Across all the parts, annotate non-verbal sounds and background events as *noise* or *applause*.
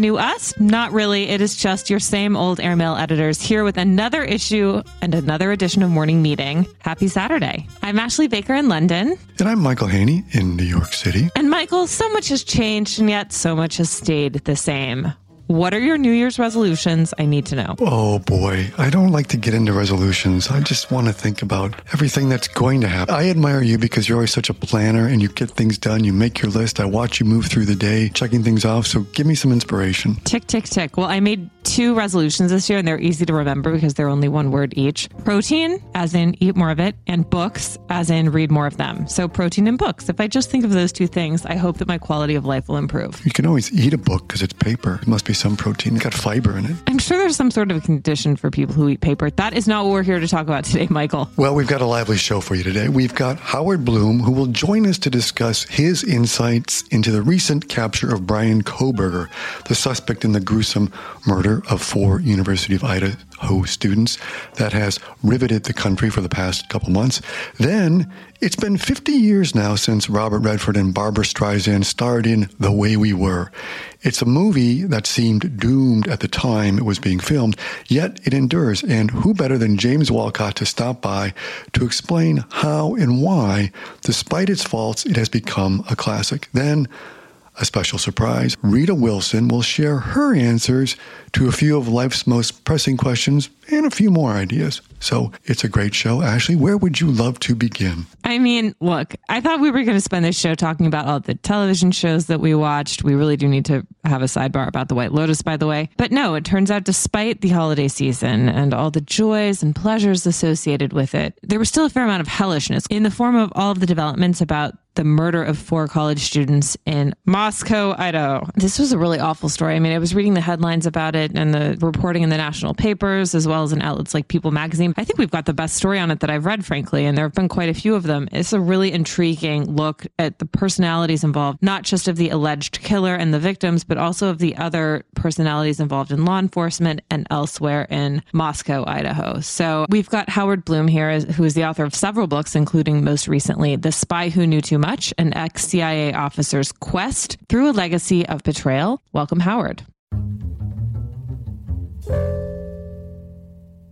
new us? Not really. It is just your same old airmail editors here with another issue and another edition of Morning Meeting. Happy Saturday. I'm Ashley Baker in London. And I'm Michael Hainey in New York City. And Michael, so much has changed and yet so much has stayed the same. What are your New Year's resolutions? I need to know. Oh boy, I don't like to get into resolutions. I just want to think about everything that's going to happen. I admire you because you're always such a planner and you get things done. You make your list. I watch you move through the day, checking things off. So give me some inspiration. Tick, tick, tick. Well, I made two resolutions this year and they're easy to remember because they're only one word each. Protein, as in eat more of it, and books, as in read more of them. So protein and books. If I just think of those two things, I hope that my quality of life will improve. You can always eat a book because it's paper. It must be some protein. It's got fiber in it. I'm sure there's some sort of a condition for people who eat paper. That is not what we're here to talk about today, Michael. Well, we've got a lively show for you today. We've got Howard Blum, who will join us to discuss his insights into the recent capture of Brian Kohberger, the suspect in the gruesome murder of four University of Idaho students that has riveted the country for the past couple months. Then it's been 50 years now since Robert Redford and Barbra Streisand starred in The Way We Were. It's a movie that seemed doomed at the time it was being filmed, yet it endures. And who better than James Wolcott to stop by to explain how and why, despite its faults, it has become a classic? Then, a special surprise, Rita Wilson will share her answers to a few of life's most pressing questions and a few more ideas. So it's a great show. Ashley, where would you love to begin? I mean, look, I thought we were going to spend this show talking about all the television shows that we watched. We really do need to have a sidebar about The White Lotus, by the way. But no, it turns out despite the holiday season and all the joys and pleasures associated with it, there was still a fair amount of hellishness in the form of all of the developments about the murder of four college students in Moscow, Idaho. This was a really awful story. I mean, I was reading the headlines about it and the reporting in the national papers, as well as in outlets like People magazine. I think we've got the best story on it that I've read, frankly, and there have been quite a few of them. It's a really intriguing look at the personalities involved, not just of the alleged killer and the victims, but also of the other personalities involved in law enforcement and elsewhere in Moscow, Idaho. So we've got Howard Blum here, who is the author of several books, including most recently, The Spy Who Knew Too Much, an ex CIA officer's quest through a legacy of betrayal. Welcome, Howard.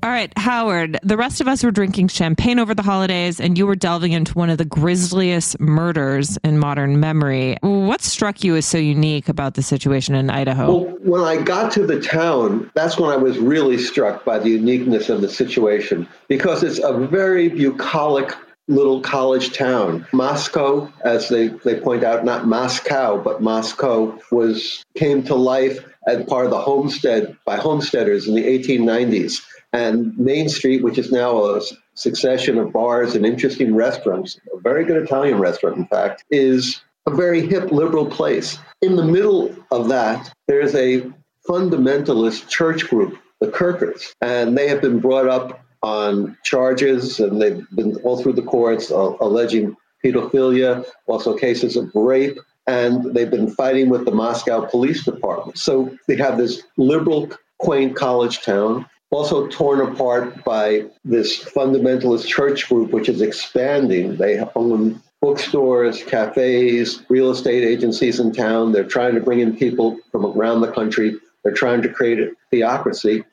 All right, Howard, the rest of us were drinking champagne over the holidays, and you were delving into one of the grisliest murders in modern memory. What struck you as so unique about the situation in Idaho? Well, when I got to the town, that's when I was really struck by the uniqueness of the situation because it's a very bucolic little college town. Moscow, as they, they point out, not Moscow, but Moscow was came to life as part of the homestead by homesteaders in the 1890s. And Main Street, which is now a succession of bars and interesting restaurants, a very good Italian restaurant, in fact, is a very hip liberal place. In the middle of that, there's a fundamentalist church group, the Kirkers, and they have been brought up on charges and they've been all through the courts uh, alleging pedophilia, also cases of rape, and they've been fighting with the Moscow Police Department. So they have this liberal, quaint college town also torn apart by this fundamentalist church group, which is expanding. They own bookstores, cafes, real estate agencies in town. They're trying to bring in people from around the country. They're trying to create a theocracy.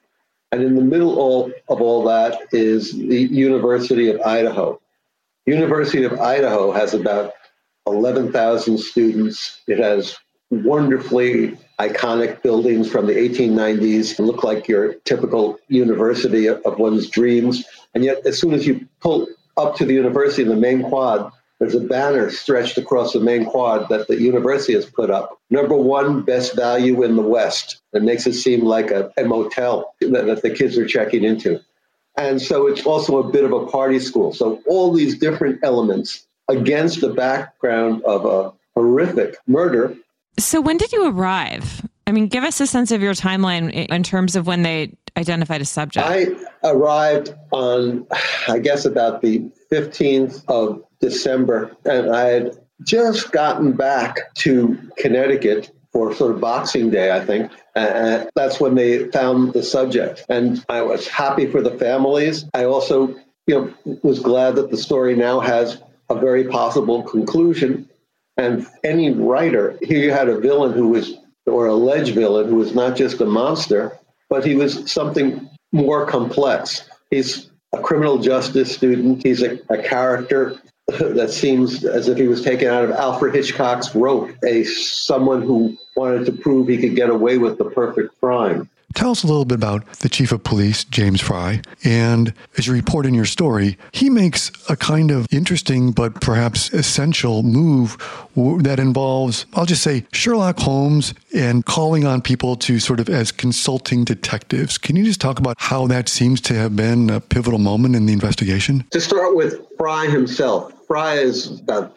And in the middle of all that is the University of Idaho. University of Idaho has about 11,000 students. It has wonderfully iconic buildings from the 1890s look like your typical university of one's dreams. And yet, as soon as you pull up to the university in the main quad, there's a banner stretched across the main quad that the university has put up. Number one, best value in the West. It makes it seem like a, a motel that, that the kids are checking into. And so it's also a bit of a party school. So all these different elements against the background of a horrific murder so when did you arrive? I mean, give us a sense of your timeline in terms of when they identified a subject. I arrived on, I guess, about the 15th of December, and I had just gotten back to Connecticut for sort of Boxing Day, I think. And that's when they found the subject. And I was happy for the families. I also, you know, was glad that the story now has a very possible conclusion and any writer, here you had a villain who was or alleged villain who was not just a monster, but he was something more complex. He's a criminal justice student. He's a, a character *laughs* that seems as if he was taken out of Alfred Hitchcock's Rope, a someone who wanted to prove he could get away with the perfect crime. Tell us a little bit about the chief of police, James Fry. And as you report in your story, he makes a kind of interesting but perhaps essential move that involves, I'll just say, Sherlock Holmes and calling on people to sort of as consulting detectives. Can you just talk about how that seems to have been a pivotal moment in the investigation? To start with, Fry himself. Fry is about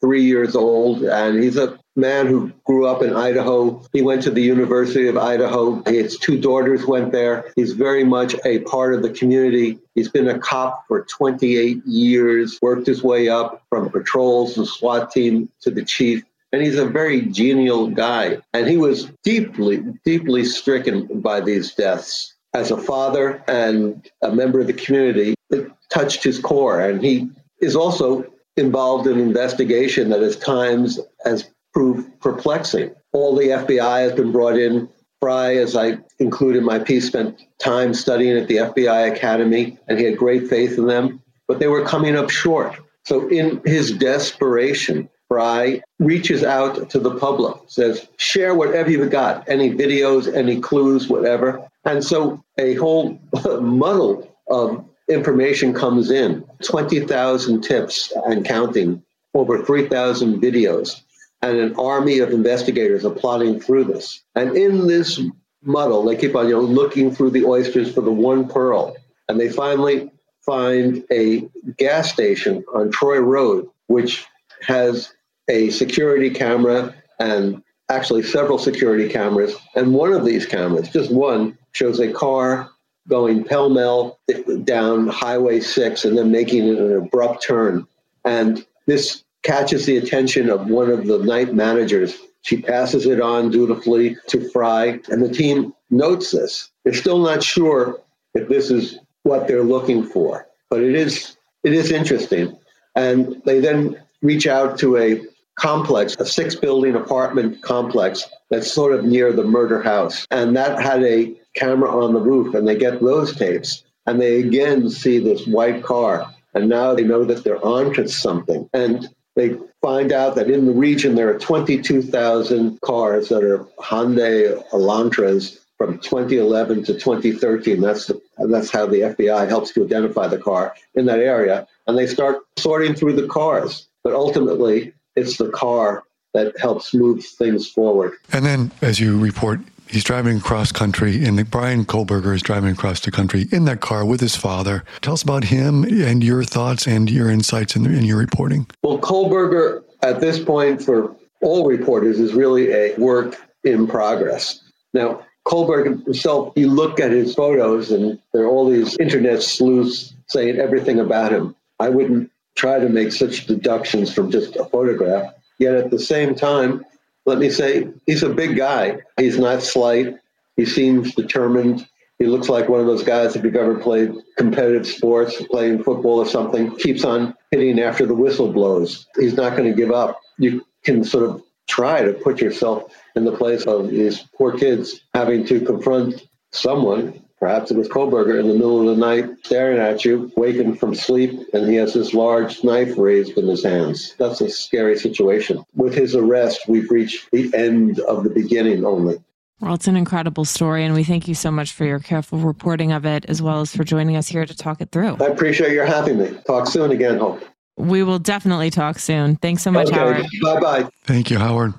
53 years old, and he's a man who grew up in Idaho. He went to the University of Idaho. His two daughters went there. He's very much a part of the community. He's been a cop for 28 years, worked his way up from patrols and SWAT team to the chief. And he's a very genial guy. And he was deeply, deeply stricken by these deaths. As a father and a member of the community, it touched his core. And he is also involved in investigation that at times has proved perplexing. All the FBI has been brought in. Fry, as I include in my piece, spent time studying at the FBI Academy, and he had great faith in them, but they were coming up short. So, in his desperation, Fry reaches out to the public, says, share whatever you've got, any videos, any clues, whatever. And so a whole *laughs* muddle of information comes in 20,000 tips and counting, over 3,000 videos and an army of investigators are plodding through this. And in this muddle, they keep on you know, looking through the oysters for the one pearl. And they finally find a gas station on Troy Road, which has a security camera and actually several security cameras. And one of these cameras, just one, shows a car going pell mell down Highway 6 and then making an abrupt turn. And this catches the attention of one of the night managers. She passes it on dutifully to Fry, and the team notes this. They're still not sure if this is what they're looking for, but it is it is interesting. And they then reach out to a complex, a six building apartment complex that's sort of near the murder house. And that had a camera on the roof, and they get those tapes. And they again see this white car. And now they know that they're onto something. And they find out that in the region there are 22,000 cars that are Hyundai Elantras from 2011 to 2013. That's the, that's how the FBI helps to identify the car in that area, and they start sorting through the cars. But ultimately, it's the car that helps move things forward. And then, as you report, He's driving across country, and Brian Kohberger is driving across the country in that car with his father. Tell us about him and your thoughts and your insights in, in your reporting. Well, Kohberger, at this point, for all reporters, is really a work in progress. Now, Kohberger himself, you look at his photos, and there are all these internet sleuths saying everything about him. I wouldn't try to make such deductions from just a photograph. Yet at the same time, let me say, he's a big guy. He's not slight. He seems determined. He looks like one of those guys, if you've ever played competitive sports, playing football or something, keeps on hitting after the whistle blows. He's not going to give up. You can sort of try to put yourself in the place of these poor kids having to confront someone Perhaps it was Kohberger in the middle of the night staring at you, wakened from sleep, and he has this large knife raised in his hands. That's a scary situation. With his arrest, we've reached the end of the beginning only. Well, it's an incredible story, and we thank you so much for your careful reporting of it, as well as for joining us here to talk it through. I appreciate your having me. Talk soon again, Hope. We will definitely talk soon. Thanks so much, okay. Howard. Bye bye. Thank you, Howard.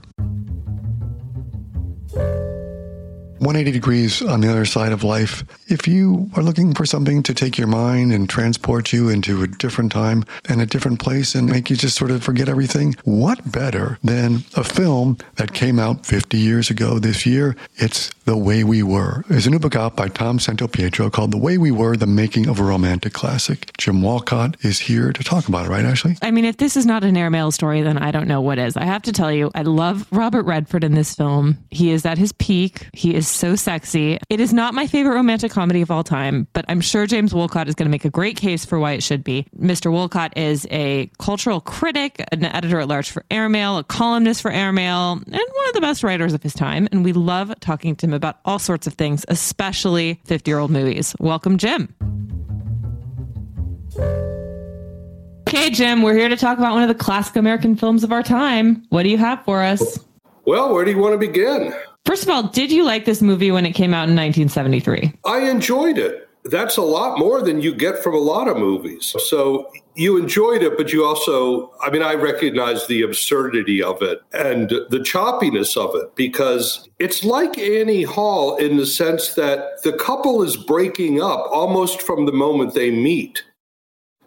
180 degrees on the other side of life. If you are looking for something to take your mind and transport you into a different time and a different place and make you just sort of forget everything, what better than a film that came out 50 years ago this year? It's The Way We Were. There's a new book out by Tom Santopietro called The Way We Were, The Making of a Romantic Classic. Jim Wolcott is here to talk about it, right, Ashley? I mean, if this is not an airmail story, then I don't know what is. I have to tell you, I love Robert Redford in this film. He is at his peak. He is so sexy. It is not my favorite romantic comedy of all time, but I'm sure James Wolcott is going to make a great case for why it should be. Mr. Wolcott is a cultural critic, an editor at large for Airmail, a columnist for Airmail, and one of the best writers of his time. And we love talking to him about all sorts of things, especially 50 year old movies. Welcome, Jim. Okay, Jim, we're here to talk about one of the classic American films of our time. What do you have for us? Well, where do you want to begin? First of all, did you like this movie when it came out in 1973? I enjoyed it. That's a lot more than you get from a lot of movies. So you enjoyed it, but you also, I mean, I recognize the absurdity of it and the choppiness of it because it's like Annie Hall in the sense that the couple is breaking up almost from the moment they meet.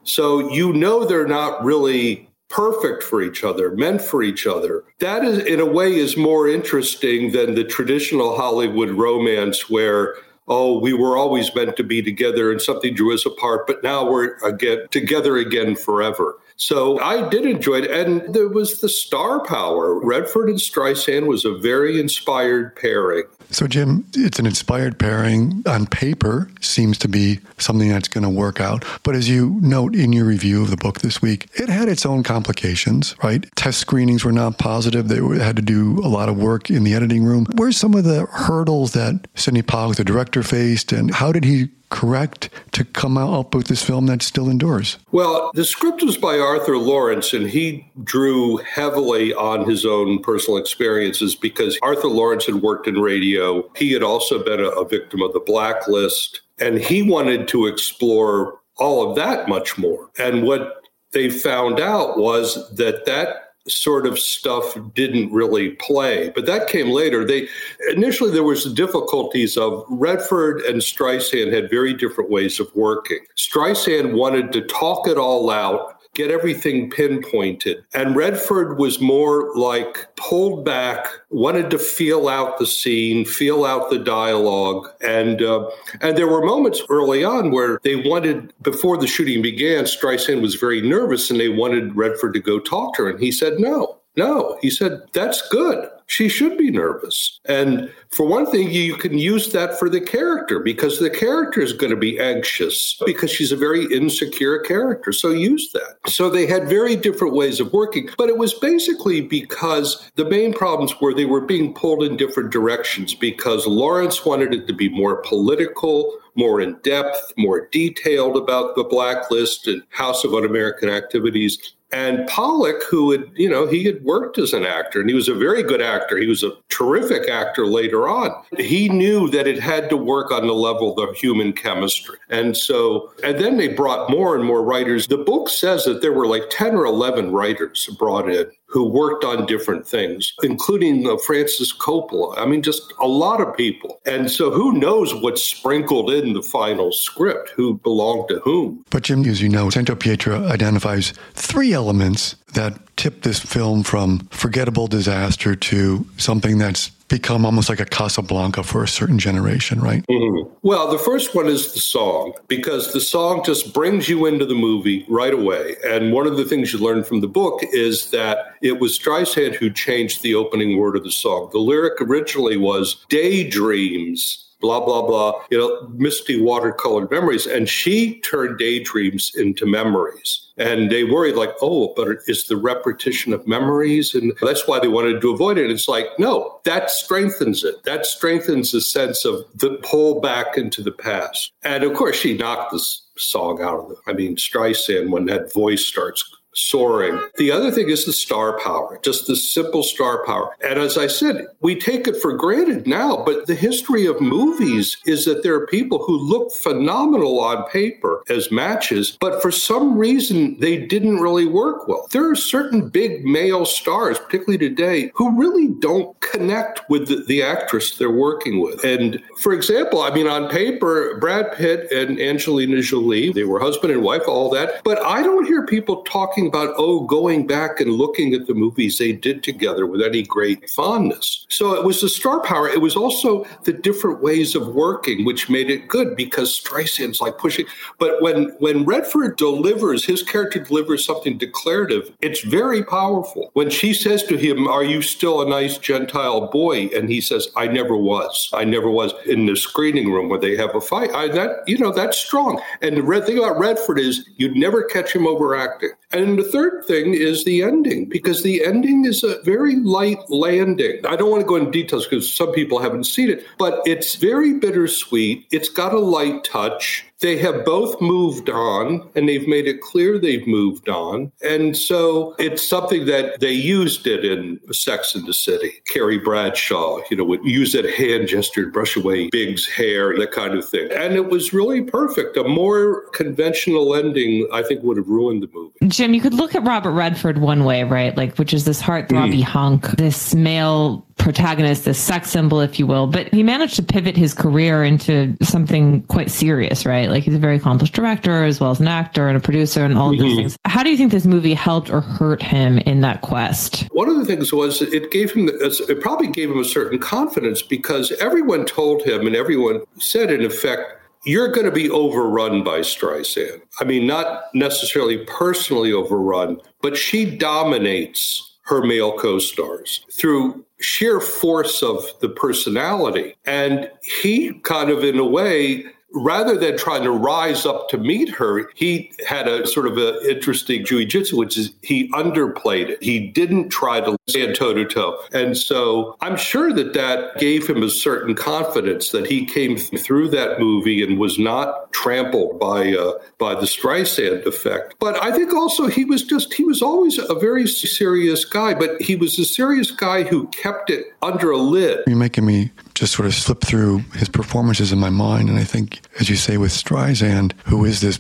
So you know they're not really perfect for each other, meant for each other. That is in a way is more interesting than the traditional Hollywood romance where oh, we were always meant to be together and something drew us apart, but now we're again together again forever. So I did enjoy it. And there was the star power. Redford and Streisand was a very inspired pairing. So, Jim, it's an inspired pairing on paper, seems to be something that's going to work out. But as you note in your review of the book this week, it had its own complications, right? Test screenings were not positive. They had to do a lot of work in the editing room. Where's some of the hurdles that Sidney Pollock, the director, faced, and how did he correct to come out up with this film that still endures? Well, the script was by Arthur Laurents, and he drew heavily on his own personal experiences because Arthur Laurents had worked in radio. He had also been a, a victim of the blacklist, and he wanted to explore all of that much more. And what they found out was that that sort of stuff didn't really play but that came later. They initially there was difficulties of redford and streisand had very different ways of working. Streisand wanted to talk it all out get everything pinpointed. And Redford was more like pulled back, wanted to feel out the scene, feel out the dialogue, and uh, and there were moments early on where they wanted before the shooting began. Streisand was very nervous, and they wanted Redford to go talk to her, and he said no. No, he said, that's good. She should be nervous. And for one thing, you can use that for the character because the character is going to be anxious because she's a very insecure character. So use that. So they had very different ways of working, but it was basically because the main problems were they were being pulled in different directions because Laurents wanted it to be more political, more in depth, more detailed about the blacklist and House of Un American Activities. And Pollock, who had, you know, he had worked as an actor and he was a very good actor. He was a terrific actor later on. He knew that it had to work on the level of human chemistry. And so, and then they brought more and more writers. The book says that there were like 10 or 11 writers brought in who worked on different things, including uh, Francis Coppola. I mean, just a lot of people. And so who knows what's sprinkled in the final script, who belonged to whom. But Jim, as you know, Santopietro identifies three elements that tipped this film from forgettable disaster to something that's become almost like a Casablanca for a certain generation, right? Mm-hmm. Well, the first one is the song, because the song just brings you into the movie right away. And one of the things you learn from the book is that it was Streisand who changed the opening word of the song. The lyric originally was daydreams blah blah blah you know misty watercolored memories. And she turned daydreams into memories. And they worried like oh but is the repetition of memories? And that's why they wanted to avoid it. It's like no that strengthens it. That strengthens the sense of the pull back into the past. And of course she knocked this song out of it i mean streisand when that voice starts soaring. The other thing is the star power, just the simple star power. And as I said, we take it for granted now, but the history of movies is that there are people who look phenomenal on paper as matches, but for some reason they didn't really work well. There are certain big male stars, particularly today, who really don't connect with the, the actress they're working with. And for example, I mean, on paper, Brad Pitt and Angelina Jolie, they were husband and wife, all that, but I don't hear people talking talking about, oh, going back and looking at the movies they did together with any great fondness. So it was the star power. It was also the different ways of working, which made it good because Streisand's like pushing. But when when Redford delivers, his character delivers something declarative, it's very powerful. When she says to him, Are you still a nice Gentile boy? And he says, I never was. I never was in the screening room where they have a fight. I, that you know, that's strong. And the red thing about Redford is you'd never catch him overacting. And the third thing is the ending, because the ending is a very light landing. I don't want to go into details because some people haven't seen it, but it's very bittersweet. It's got a light touch they have both moved on and they've made it clear they've moved on. And so it's something that they used it in Sex in the City. Carrie Bradshaw, you know, would use that hand gesture to brush away Big's hair, that kind of thing. And it was really perfect. A more conventional ending, I think, would have ruined the movie. Jim, you could look at Robert Redford one way, right? Like, which is this heartthrobby mm. hunk, this male protagonist, this sex symbol, if you will. But he managed to pivot his career into something quite serious, right? Like he's a very accomplished director as well as an actor and a producer and all mm-hmm. of these things. How do you think this movie helped or hurt him in that quest? One of the things was it gave him, it probably gave him a certain confidence because everyone told him and everyone said, in effect, you're going to be overrun by Streisand. I mean, not necessarily personally overrun, but she dominates her male co stars through sheer force of the personality. And he kind of, in a way, rather than trying to rise up to meet her, he had a sort of an interesting jiu-jitsu, which is he underplayed it. He didn't try to stand toe to toe. And so I'm sure that that gave him a certain confidence that he came through that movie and was not trampled by uh, by the Streisand effect. But I think also he was just he was always a very serious guy, but he was a serious guy who kept it under a lid. You're making me just sort of slip through his performances in my mind. And I think, as you say, with Streisand, who is this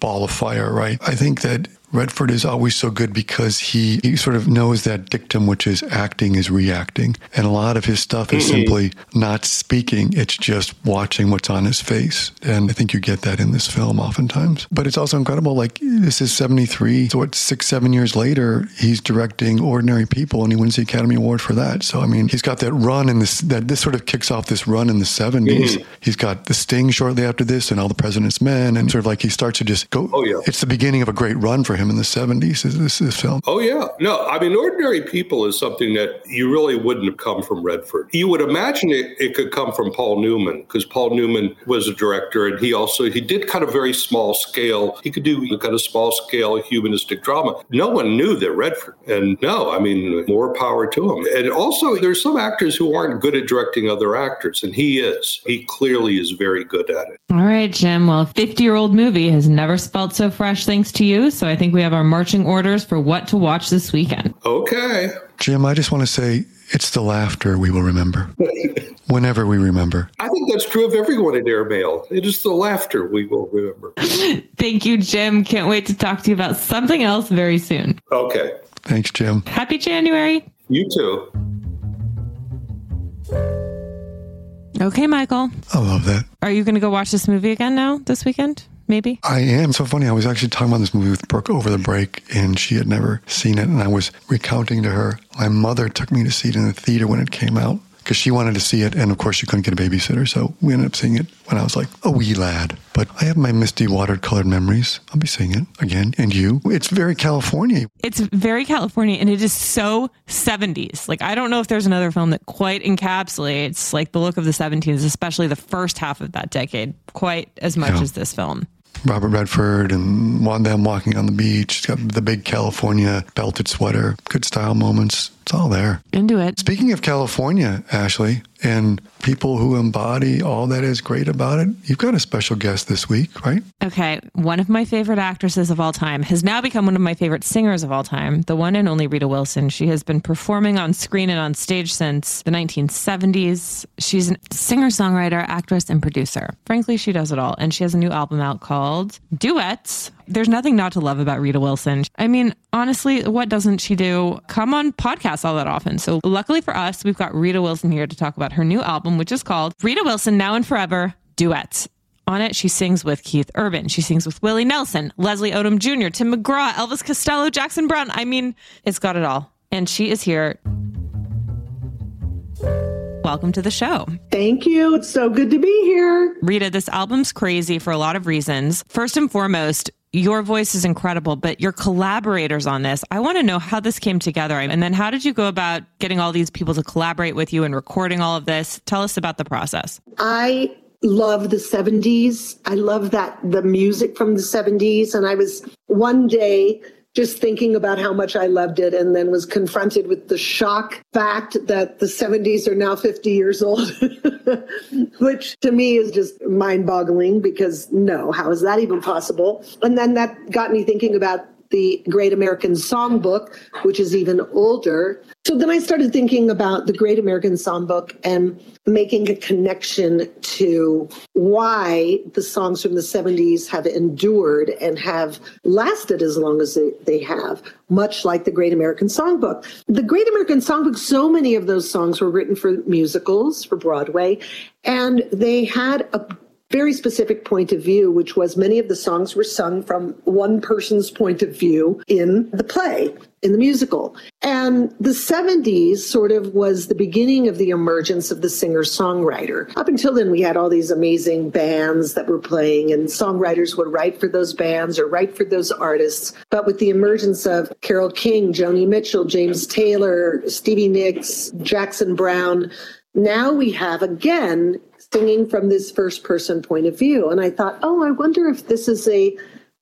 ball of fire, right? I think that Redford is always so good because he, he sort of knows that dictum, which is acting is reacting. And a lot of his stuff is mm-hmm. simply not speaking, it's just watching what's on his face. And I think you get that in this film oftentimes. But it's also incredible. Like, this is 73. So, what, six, seven years later, he's directing Ordinary People and he wins the Academy Award for that. So, I mean, he's got that run in this, that this sort of kicks off this run in the 70s. Mm-hmm. He's got The Sting shortly after this and All the President's Men. And sort of like he starts to just go, oh, yeah. it's the beginning of a great run for him in the 70s, this, this film. Oh, yeah. No, I mean, Ordinary People is something that you really wouldn't have come from Redford. You would imagine it, it could come from Paul Newman because Paul Newman was a director and he also, he did kind of very small scale. He could do kind of small scale humanistic drama. No one knew that Redford. And no, I mean, more power to him. And also, there's some actors who aren't good at directing other actors, and he is. He clearly is very good at it. All right, Jim. Well, 50 year old movie has never spelled so fresh thanks to you. So I think we have our marching orders for what to watch this weekend. Okay. Jim, I just want to say it's the laughter we will remember. *laughs* Whenever we remember. I think that's true of everyone in airmail. It is the laughter we will remember. *laughs* Thank you, Jim. Can't wait to talk to you about something else very soon. Okay. Thanks, Jim. Happy January. You too. Okay, Michael. I love that. Are you going to go watch this movie again now this weekend? Maybe? I am. So funny. I was actually talking about this movie with Brooke over the break, and she had never seen it. And I was recounting to her, my mother took me to see it in the theater when it came out because she wanted to see it. And of course, she couldn't get a babysitter. So we ended up seeing it when I was like a wee lad. But I have my misty watercolored memories. I'll be seeing it again. And you? It's very California. It's very California. And it is so 70s. Like, I don't know if there's another film that quite encapsulates like the look of the 70s, especially the first half of that decade, quite as much yeah. as this film. Robert Redford and them walking on the beach. He's got the big California belted sweater. Good style moments. It's all there. Into it. Speaking of California, Ashley, and people who embody all that is great about it, you've got a special guest this week, right? Okay. One of my favorite actresses of all time has now become one of my favorite singers of all time, the one and only Rita Wilson. She has been performing on screen and on stage since the 1970s. She's a singer, songwriter, actress, and producer. Frankly, she does it all. And she has a new album out called Duets there's nothing not to love about Rita Wilson. I mean, honestly, what doesn't she do? Come on podcasts all that often. So, luckily for us, we've got Rita Wilson here to talk about her new album, which is called Rita Wilson Now and Forever Duets On it, she sings with Keith Urban. She sings with Willie Nelson, Leslie Odom Jr., Tim McGraw, Elvis Costello, Jackson Browne. I mean, it's got it all. And she is here. Welcome to the show. Thank you. It's so good to be here. Rita, this album's crazy for a lot of reasons. First and foremost, your voice is incredible, but your collaborators on this, I want to know how this came together. And then how did you go about getting all these people to collaborate with you and recording all of this? Tell us about the process. I love the 70s. I love that the music from the 70s. And I was one day just thinking about how much I loved it and then was confronted with the shock fact that the 70s are now 50 years old, *laughs* which to me is just mind boggling because no, how is that even possible? And then that got me thinking about the Great American Songbook, which is even older. So then I started thinking about the Great American Songbook and making a connection to why the songs from the 70s have endured and have lasted as long as they, have, much like the Great American Songbook. The Great American Songbook, so many of those songs were written for musicals, for Broadway, and they had a very specific point of view, which was many of the songs were sung from one person's point of view in the play, in the musical. And the 70s sort of was the beginning of the emergence of the singer songwriter. Up until then, we had all these amazing bands that were playing, and songwriters would write for those bands or write for those artists. But with the emergence of Carole King, Joni Mitchell, James Taylor, Stevie Nicks, Jackson Browne, now we have again singing from this first person point of view. And I thought, oh, I wonder if this is a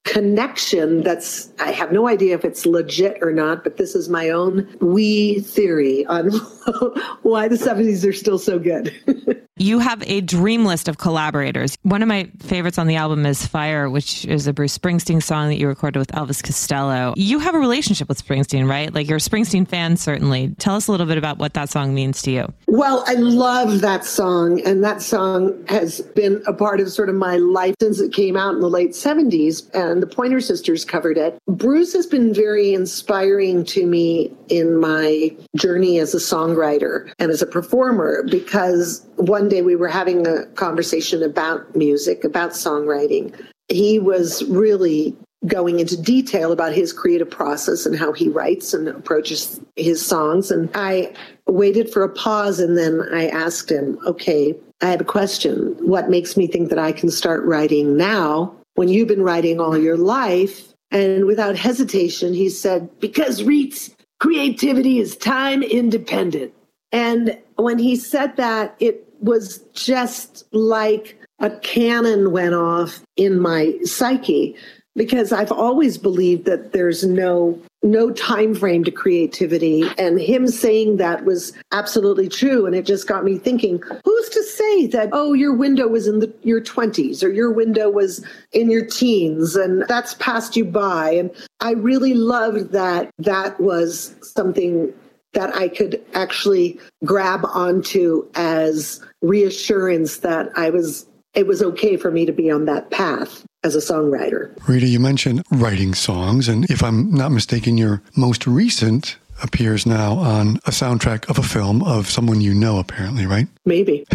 connection that's, I have no idea if it's legit or not, but this is my own wee theory on *laughs* why the 70s are still so good. *laughs* You have a dream list of collaborators. One of my favorites on the album is Fire, which is a Bruce Springsteen song that you recorded with Elvis Costello. You have a relationship with Springsteen, right? Like you're a Springsteen fan, certainly. Tell us a little bit about what that song means to you. Well, I love that song. And that song has been a part of sort of my life since it came out in the late 70s. And the Pointer Sisters covered it. Bruce has been very inspiring to me in my journey as a songwriter and as a performer because one day we were having a conversation about music, about songwriting. He was really going into detail about his creative process and how he writes and approaches his songs. And I waited for a pause and then I asked him, okay, I have a question. What makes me think that I can start writing now when you've been writing all your life? And without hesitation, he said, because Reets, creativity is time independent. And when he said that, it was just like a cannon went off in my psyche because I've always believed that there's no no time frame to creativity. And him saying that was absolutely true. And it just got me thinking who's to say that oh your window was in the, your 20s or your window was in your teens and that's passed you by. And I really loved that that was something that I could actually grab onto as reassurance that I was it was okay for me to be on that path as a songwriter. Rita, you mentioned writing songs, and if I'm not mistaken, your most recent appears now on a soundtrack of a film of someone you know, apparently, right? Maybe. *laughs*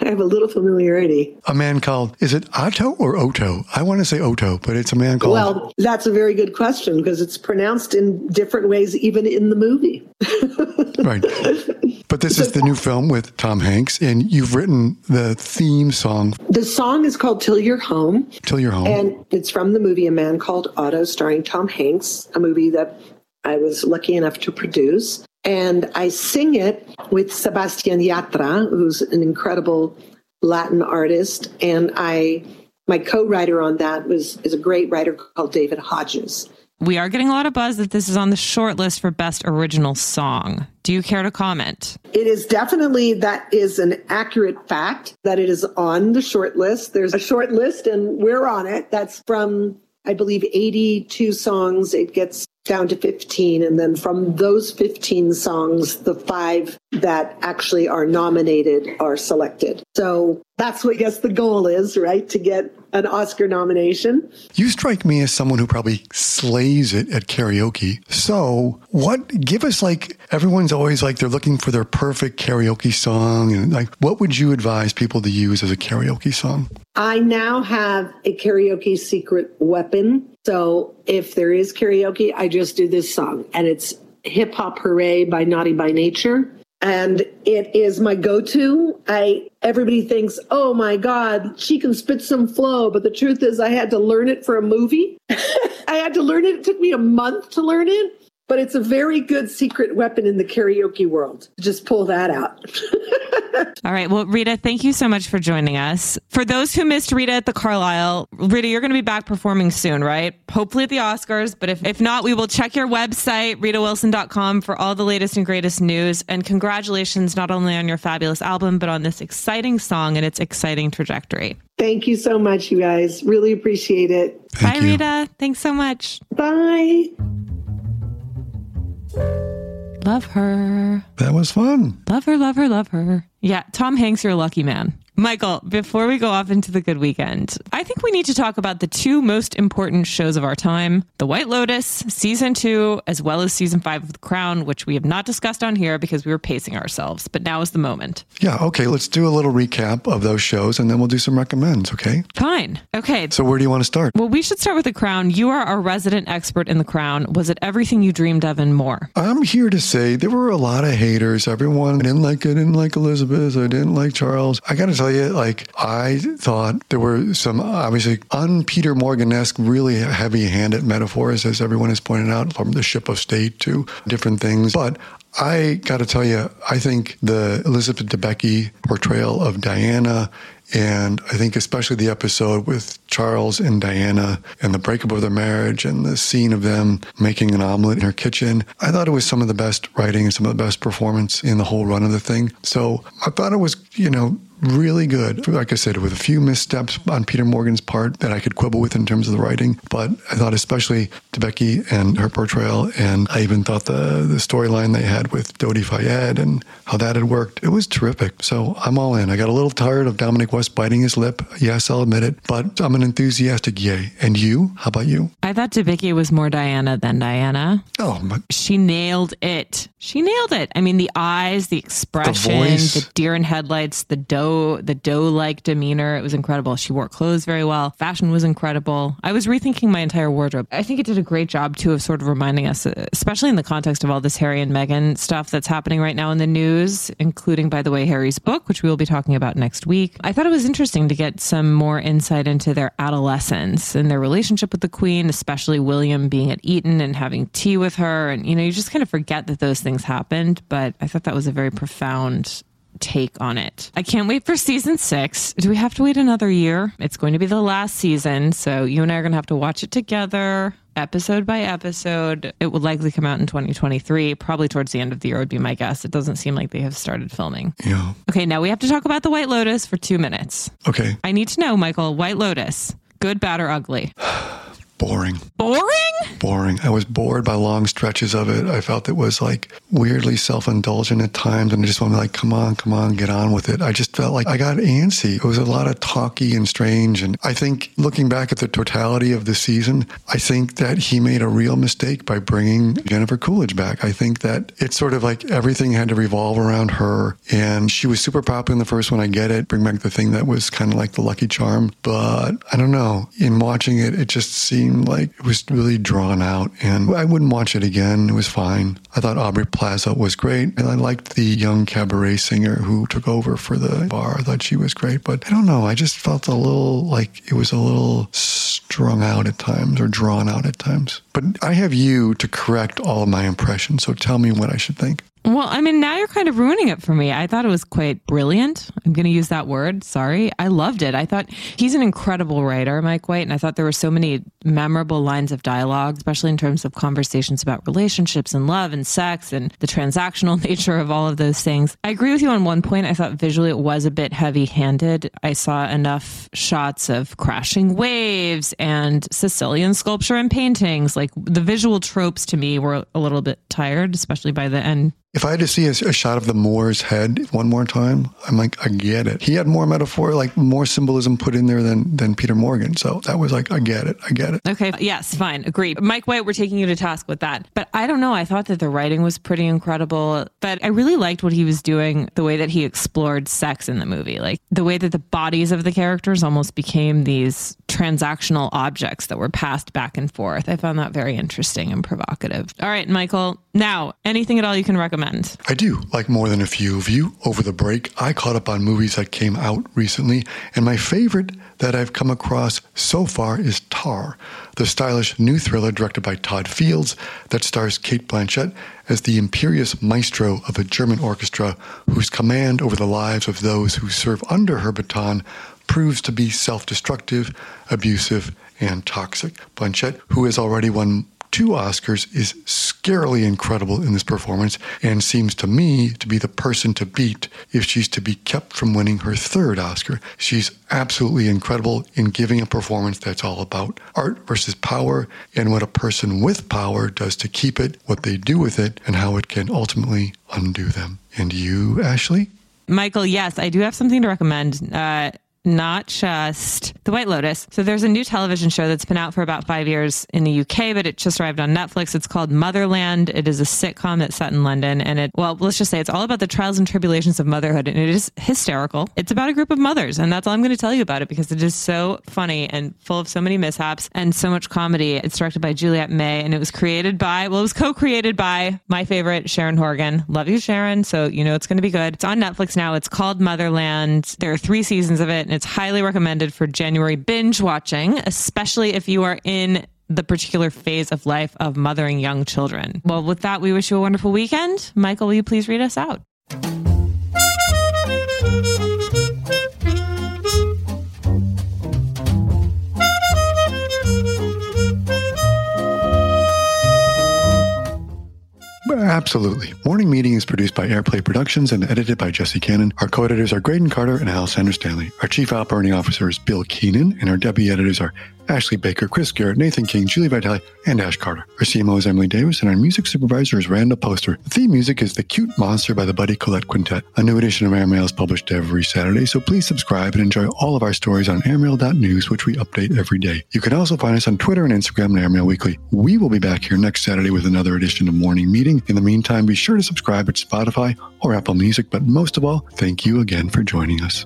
I have a little familiarity. A man called, is it Otto or Oto? I want to say Oto, but it's a man called. Well, that's a very good question because it's pronounced in different ways, even in the movie. *laughs* right. But this is the new film with Tom Hanks, and you've written the theme song. The song is called Till You're Home. Till You're Home. And it's from the movie A Man Called Otto, starring Tom Hanks, a movie that I was lucky enough to produce. And I sing it with Sebastian Yatra, who's an incredible Latin artist. And I, my co-writer on that was is a great writer called David Hodges. We are getting a lot of buzz that this is on the short list for best original song. Do you care to comment? It is definitely that is an accurate fact that it is on the short list. There's a short list and we're on it. That's from I believe 82 songs. It gets down to 15. And then from those 15 songs, the five that actually are nominated are selected. So that's what I guess the goal is, right? To get an Oscar nomination. You strike me as someone who probably slays it at karaoke. So, what give us like everyone's always like they're looking for their perfect karaoke song. And like, what would you advise people to use as a karaoke song? I now have a karaoke secret weapon. So if there is karaoke, I just do this song and it's Hip Hop Hooray by Naughty by Nature. And it is my go-to. I everybody thinks, oh my God, she can spit some flow. But the truth is I had to learn it for a movie. *laughs* I had to learn it. It took me a month to learn it but it's a very good secret weapon in the karaoke world. Just pull that out. *laughs* All right. Well, Rita, thank you so much for joining us. For those who missed Rita at the Carlyle, Rita, you're going to be back performing soon, right? Hopefully at the Oscars. But if, if not, we will check your website, ritawilson.com, for all the latest and greatest news. And congratulations not only on your fabulous album, but on this exciting song and its exciting trajectory. Thank you so much, you guys. Really appreciate it. Thank Bye, you. Rita. Thanks so much. Bye. Love her. That was fun. Love her, love her, love her. Yeah, Tom Hanks, you're a lucky man. Michael, before we go off into the good weekend, I think we need to talk about the two most important shows of our time The White Lotus, season two, as well as season five of The Crown, which we have not discussed on here because we were pacing ourselves. But now is the moment. Yeah. Okay. Let's do a little recap of those shows and then we'll do some recommends. Okay. Fine. Okay. So, where do you want to start? Well, we should start with The Crown. You are our resident expert in The Crown. Was it everything you dreamed of and more? I'm here to say there were a lot of haters. Everyone I didn't like I didn't like Elizabeth. I didn't like Charles. I got to tell you, like I thought there were some obviously un Peter Morgan esque, really heavy handed metaphors, as everyone has pointed out, from the ship of state to different things. But I got to tell you, I think the Elizabeth Debicki portrayal of Diana and I think especially the episode with Charles and Diana and the breakup of their marriage and the scene of them making an omelet in her kitchen. I thought it was some of the best writing and some of the best performance in the whole run of the thing. So I thought it was, you know, really good. Like I said, with a few missteps on Peter Morgan's part that I could quibble with in terms of the writing, but I thought especially Debicki and her portrayal, and I even thought the the storyline they had with Dodi Fayed and how that had worked, it was terrific. So I'm all in. I got a little tired of Dominic West biting his lip. Yes, I'll admit it, but I'm an enthusiastic yay. And you? How about you? I thought Debicki was more Diana than Diana. Oh, my, She nailed it. She nailed it. I mean, the eyes, the expression, voice. the deer in headlights, the doe, the doe-like demeanor. It was incredible. She wore clothes very well. Fashion was incredible. I was rethinking my entire wardrobe. I think it did a great job too of sort of reminding us, especially in the context of all this Harry and Meghan stuff that's happening right now in the news, including, by the way, Harry's book, which we will be talking about next week. I thought it was interesting to get some more insight into their adolescence and their relationship with the Queen, especially William being at Eton and having tea with her. And, you know, you just kind of forget that those things happened. But I thought that was a very profound take on it. I can't wait for season six. Do we have to wait another year? It's going to be the last season. So you and I are going to have to watch it together. Episode by episode. It will likely come out in 2023, probably towards the end of the year, would be my guess. It doesn't seem like they have started filming. yeah. Okay, now we have to talk about the White Lotus for two minutes. Okay. I need to know, Michael, White Lotus, good, bad, or ugly? *sighs* Boring. Boring? boring. I was bored by long stretches of it. I felt it was like weirdly self-indulgent at times, and I just wanted to like, come on, come on, get on with it. I just felt like I got antsy. It was a lot of talky and strange, and I think looking back at the totality of the season, I think that he made a real mistake by bringing Jennifer Coolidge back. I think that it's sort of like everything had to revolve around her, and she was super popular in the first one. I get it. Bring back the thing that was kind of like the Lucky Charm, but I don't know. In watching it, it just seemed like it was really drawn out, and I wouldn't watch it again. It was fine. I thought Aubrey Plaza was great, and I liked the young cabaret singer who took over for the bar. I thought she was great, but I don't know. I just felt a little like it was a little strung out at times or drawn out at times. But I have you to correct all of my impressions, so tell me what I should think. Well, I mean, now you're kind of ruining it for me. I thought it was quite brilliant. I'm going to use that word. Sorry. I loved it. I thought he's an incredible writer, Mike White. And I thought there were so many memorable lines of dialogue, especially in terms of conversations about relationships and love and sex and the transactional *laughs* nature of all of those things. I agree with you on one point. I thought visually it was a bit heavy handed. I saw enough shots of crashing waves and Sicilian sculpture and paintings. Like the visual tropes to me were a little bit tired, especially by the end If I had to see a, a shot of the Moor's head one more time, I'm like, I get it. He had more metaphor, like more symbolism put in there than than Peter Morgan. So that was like, I get it. I get it. Okay. Yes. Fine. Agree. Mike White, we're taking you to task with that. But I don't know. I thought that the writing was pretty incredible. But I really liked what he was doing, the way that he explored sex in the movie, like the way that the bodies of the characters almost became these transactional objects that were passed back and forth. I found that very interesting and provocative. All right, Michael. Now, anything at all you can recommend? I do. Like more than a few of you, over the break, I caught up on movies that came out recently, and my favorite that I've come across so far is Tar, the stylish new thriller directed by Todd Fields that stars Cate Blanchett as the imperious maestro of a German orchestra whose command over the lives of those who serve under her baton proves to be self destructive, abusive, and toxic. Blanchett, who has already won two Oscars, is scarily incredible in this performance and seems to me to be the person to beat if she's to be kept from winning her third Oscar. She's absolutely incredible in giving a performance that's all about art versus power and what a person with power does to keep it, what they do with it, and how it can ultimately undo them. And you, Ashley? Michael, yes, I do have something to recommend. Uh, not just The White Lotus. So there's a new television show that's been out for about five years in the UK, but it just arrived on Netflix. It's called Motherland. It is a sitcom that's set in London. And it, well, let's just say it's all about the trials and tribulations of motherhood. And it is hysterical. It's about a group of mothers. And that's all I'm going to tell you about it because it is so funny and full of so many mishaps and so much comedy. It's directed by Juliet May and it was created by, well, it was co created by my favorite, Sharon Horgan. Love you, Sharon. So you know it's going to be good. It's on Netflix now. It's called Motherland. There are three seasons of it and it's highly recommended for January binge watching, especially if you are in the particular phase of life of mothering young children. Well, with that, we wish you a wonderful weekend. Michael, will you please read us out? Absolutely. Morning Meeting is produced by Airplay Productions and edited by Jesse Cannon. Our co-editors are Graydon Carter and Alessandra Stanley. Our chief operating officer is Bill Keenan, and our deputy editors are Ashley Baker, Chris Garrett, Nathan King, Julie Vitale, and Ash Carter. Our CMO is Emily Davis, and our music supervisor is Randall Poster. The theme music is The Cute Monster by the Buddy Collette Quintet. A new edition of Airmail is published every Saturday, so please subscribe and enjoy all of our stories on airmail.news, which we update every day. You can also find us on Twitter and Instagram at Airmail Weekly. We will be back here next Saturday with another edition of Morning Meeting. In the meantime, be sure to subscribe at Spotify or Apple Music, but most of all, thank you again for joining us.